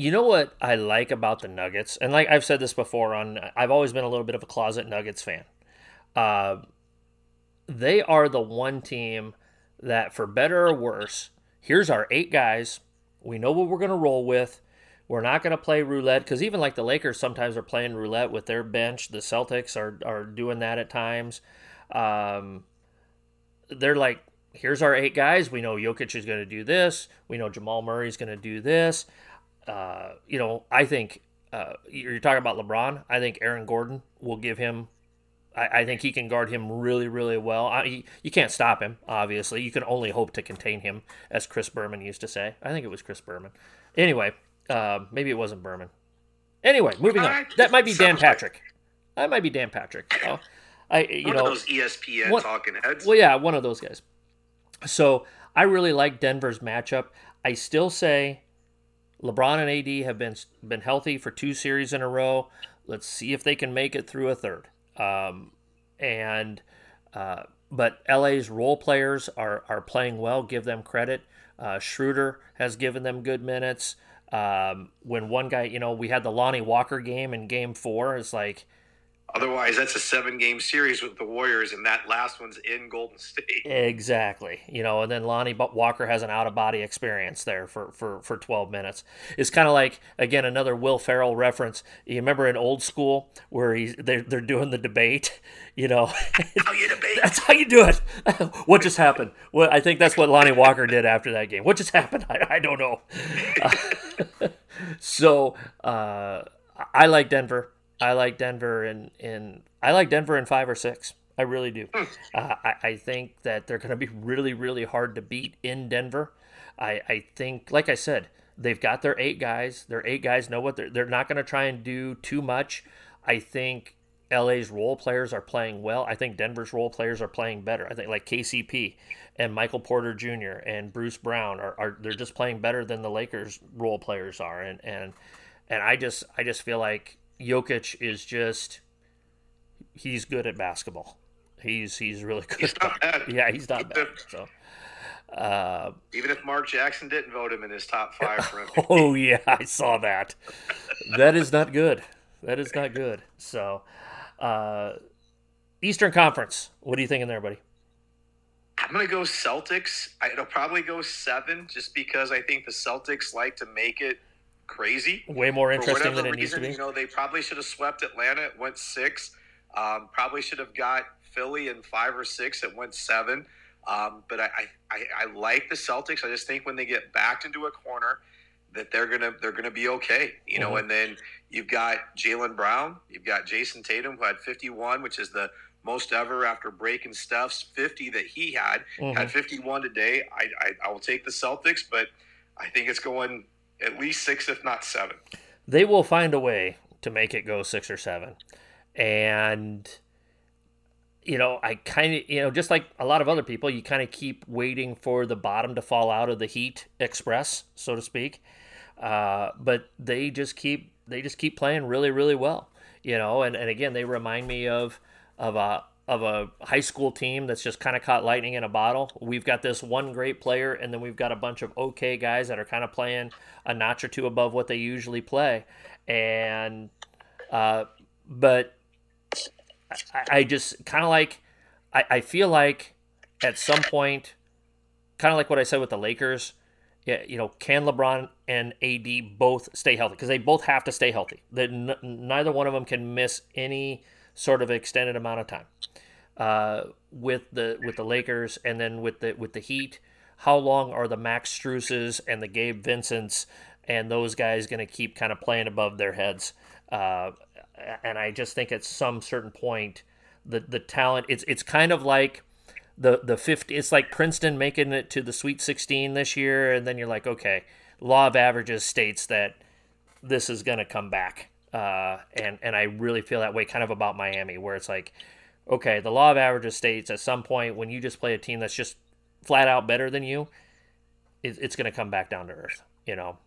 You know what I like about the Nuggets, and like I've said this before, on I've always been a little bit of a closet Nuggets fan. Uh, they are the one team that, for better or worse, here's our eight guys. We know what we're going to roll with. We're not going to play roulette because even like the Lakers sometimes are playing roulette with their bench. The Celtics are are doing that at times. Um, they're like, here's our eight guys. We know Jokic is going to do this. We know Jamal Murray is going to do this. Uh, you know, I think uh, you're talking about LeBron. I think Aaron Gordon will give him. I, I think he can guard him really, really well. I, he, you can't stop him, obviously. You can only hope to contain him, as Chris Berman used to say. I think it was Chris Berman. Anyway, uh, maybe it wasn't Berman. Anyway, moving on. That might be Dan Patrick. That might be Dan Patrick. I you one know those ESPN one, talking heads. Well, yeah, one of those guys. So I really like Denver's matchup. I still say LeBron and AD have been been healthy for two series in a row. Let's see if they can make it through a third. Um, and uh, but LA's role players are are playing well. Give them credit. Uh, Schroeder has given them good minutes. Um, when one guy, you know, we had the Lonnie Walker game in Game Four. It's like Otherwise, that's a seven game series with the Warriors, and that last one's in Golden State. Exactly. You know, and then Lonnie Walker has an out of body experience there for, for, for 12 minutes. It's kind of like, again, another Will Ferrell reference. You remember in old school where he's, they're, they're doing the debate? You know, how you debate. that's how you do it. what just happened? Well, I think that's what Lonnie Walker did after that game. What just happened? I, I don't know. Uh, so uh, I like Denver. I like Denver in in I like Denver in five or six. I really do. Hmm. Uh, I, I think that they're going to be really really hard to beat in Denver. I I think, like I said, they've got their eight guys. Their eight guys know what they're. They're not going to try and do too much. I think LA's role players are playing well. I think Denver's role players are playing better. I think like KCP and Michael Porter Jr. and Bruce Brown are, are they're just playing better than the Lakers role players are. And and and I just I just feel like Jokic is just he's good at basketball. He's he's really good. He's not bad. Yeah, he's not bad. So. Uh, Even if Mark Jackson didn't vote him in his top five for MVP. oh yeah, I saw that. that is not good. That is not good. So, uh, Eastern Conference. What are you thinking there, buddy? I'm gonna go Celtics. I, it'll probably go seven, just because I think the Celtics like to make it crazy. Way more interesting than it needs to be. you know, they probably should have swept Atlanta. It went six. Um, probably should have got Philly in five or six. It went seven. Um, but I, I, I, like the Celtics. I just think when they get backed into a corner, that they're gonna they're gonna be okay. You know, Mhm. and then you've got Jaylen Brown, you've got Jayson Tatum who had 51, which is the most ever after breaking Steph's 50 that he had. Mhm. Had 51 today. I, I I will take the Celtics, but I think it's going at least six, if not seven. they will find a way to make it go six or seven. And, you know, I kind of, you know, just like a lot of other people, you kind of keep waiting for the bottom to fall out of the Heat Express, so to speak. Uh, but they just keep, they just keep playing really, really well, you know. And, and again, they remind me of, of a, of a high school team that's just kind of caught lightning in a bottle. We've got this one great player, and then we've got a bunch of okay guys that are kind of playing a notch or two above what they usually play. And, uh, but I, I just kind of like, I, I feel like at some point, kind of like what I said with the Lakers, yeah, you know, can LeBron and AD both stay healthy? Because they both have to stay healthy. That n- neither one of them can miss any sort of extended amount of time. Uh, with the with the Lakers and then with the with the Heat, how long are the Max Struses and the Gabe Vincents and those guys going to keep kind of playing above their heads? Uh, and I just think at some certain point, the the talent it's it's kind of like the the 50 it's like Princeton making it to the Sweet 16 this year and then you're like okay law of averages states that this is going to come back uh, and and I really feel that way kind of about Miami where it's like okay the law of averages states at some point when you just play a team that's just flat out better than you it, it's going to come back down to earth you know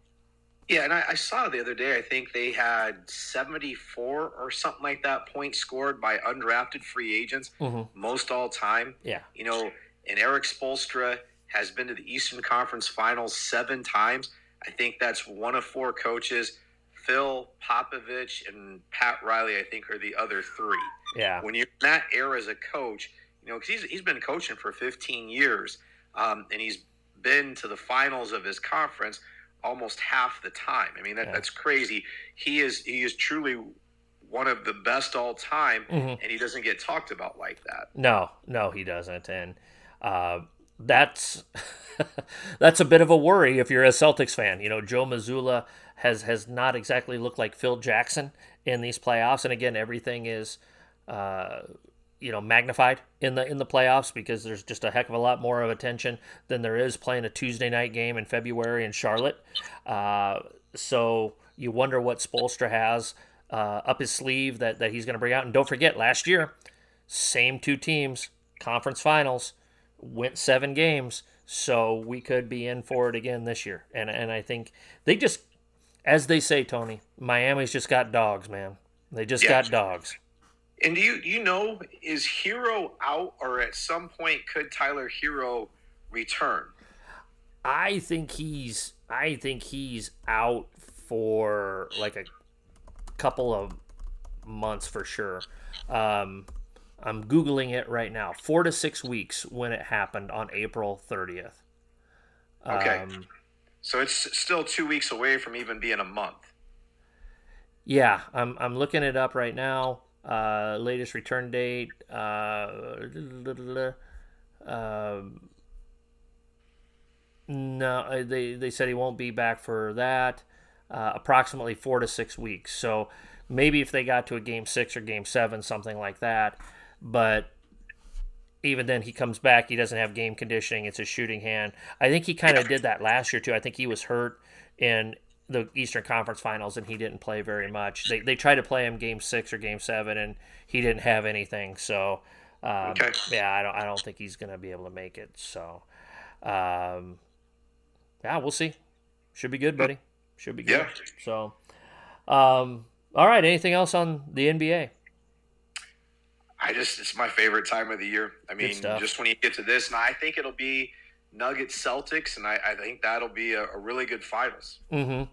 Yeah, and I, I saw the other day. I think they had seventy-four or something like that points scored by undrafted free agents, Mhm. most all time. yeah You know, and Erik Spoelstra has been to the Eastern Conference Finals seven times. I think that's one of four coaches. Phil Popovich and Pat Riley, I think, are the other three. Yeah When you're in that era as a coach, you know, because he's, he's been coaching for 15 years um, and he's been to the finals of his conference almost half the time. I mean, that, Yeah. that's crazy. He is he is truly one of the best all time, Mhm. and he doesn't get talked about like that. No, no, he doesn't, and uh, that's that's a bit of a worry if you're a Celtics fan. You know, Joe Mazzulla has has not exactly looked like Phil Jackson in these playoffs, and again, everything is. Uh, you know, magnified in the in the playoffs because there's just a heck of a lot more of attention than there is playing a Tuesday night game in February in Charlotte. Uh, so you wonder what Spoelstra has uh, up his sleeve that, that he's going to bring out. And don't forget, last year, same two teams, conference finals, went seven games. So we could be in for it again this year. And and I think they just, as they say, Tony, Miami's just got dogs, man. They just Yeah. got dogs. And do you do you know is Herro out, or at some point could Tyler Herro return? I think he's I think he's out for like a couple of months for sure. Um, I'm googling it right now. Four to six weeks when it happened on April 30th. Okay. Um, So it's still two weeks away from even being a month. yeah, I'm I'm looking it up right now. Uh, latest return date. Uh, um, no, uh, they they said he won't be back for that. Uh, approximately four to six weeks. So maybe if they got to a game six or game seven, something like that. But even then, he comes back. He doesn't have game conditioning. It's a shooting hand. I think he kind of did that last year too. I think he was hurt in the Eastern Conference Finals and he didn't play very much. They they tried to play him game six or game seven and he didn't have anything. So um, Okay. yeah, I don't I don't think he's gonna be able to make it. So um, yeah, we'll see. Should be good, buddy. Should be good. Yeah. So um, all right. Anything else on the NBA? I just it's my favorite time of the year. I mean, just when you get to this, and I think it'll be Nuggets Celtics, and I, I think that'll be a, a really good finals. Mm-hmm.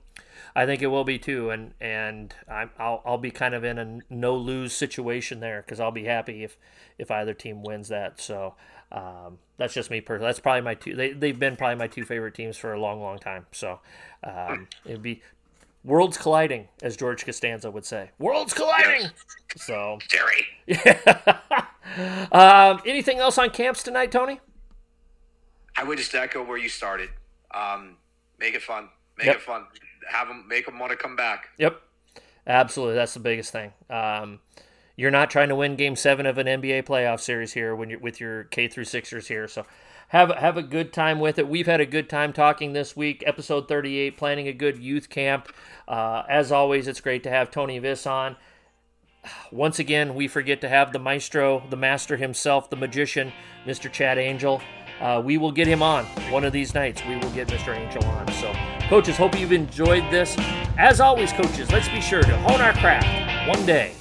I think it will be too, and and I'm, I'll I'll be kind of in a no lose situation there because I'll be happy if if either team wins that. So um, that's just me personally. That's probably my two. They they've been probably my two favorite teams for a long long time. So um, it'd be Worlds colliding, as George Costanza would say. Worlds colliding. Yes. So, Jerry. Yeah. um, anything else on camps tonight, Tony? I would just echo where you started. Um, make it fun. Make yep. it fun. Have them make them want to come back. Yep. Absolutely, that's the biggest thing. Um, you're not trying to win Game Seven of an NBA playoff series here when you're with your K through Sixers here. So have have a good time with it. We've had a good time talking this week, episode 38, planning a good youth camp. Uh, as always, it's great to have Tony Viss on. Once again, we forget to have the maestro, the master himself, the magician, Mr. Chad Angel. Uh, we will get him on one of these nights. We will get Mr. Angel on. So, coaches, hope you've enjoyed this. As always, coaches, let's be sure to hone our craft one day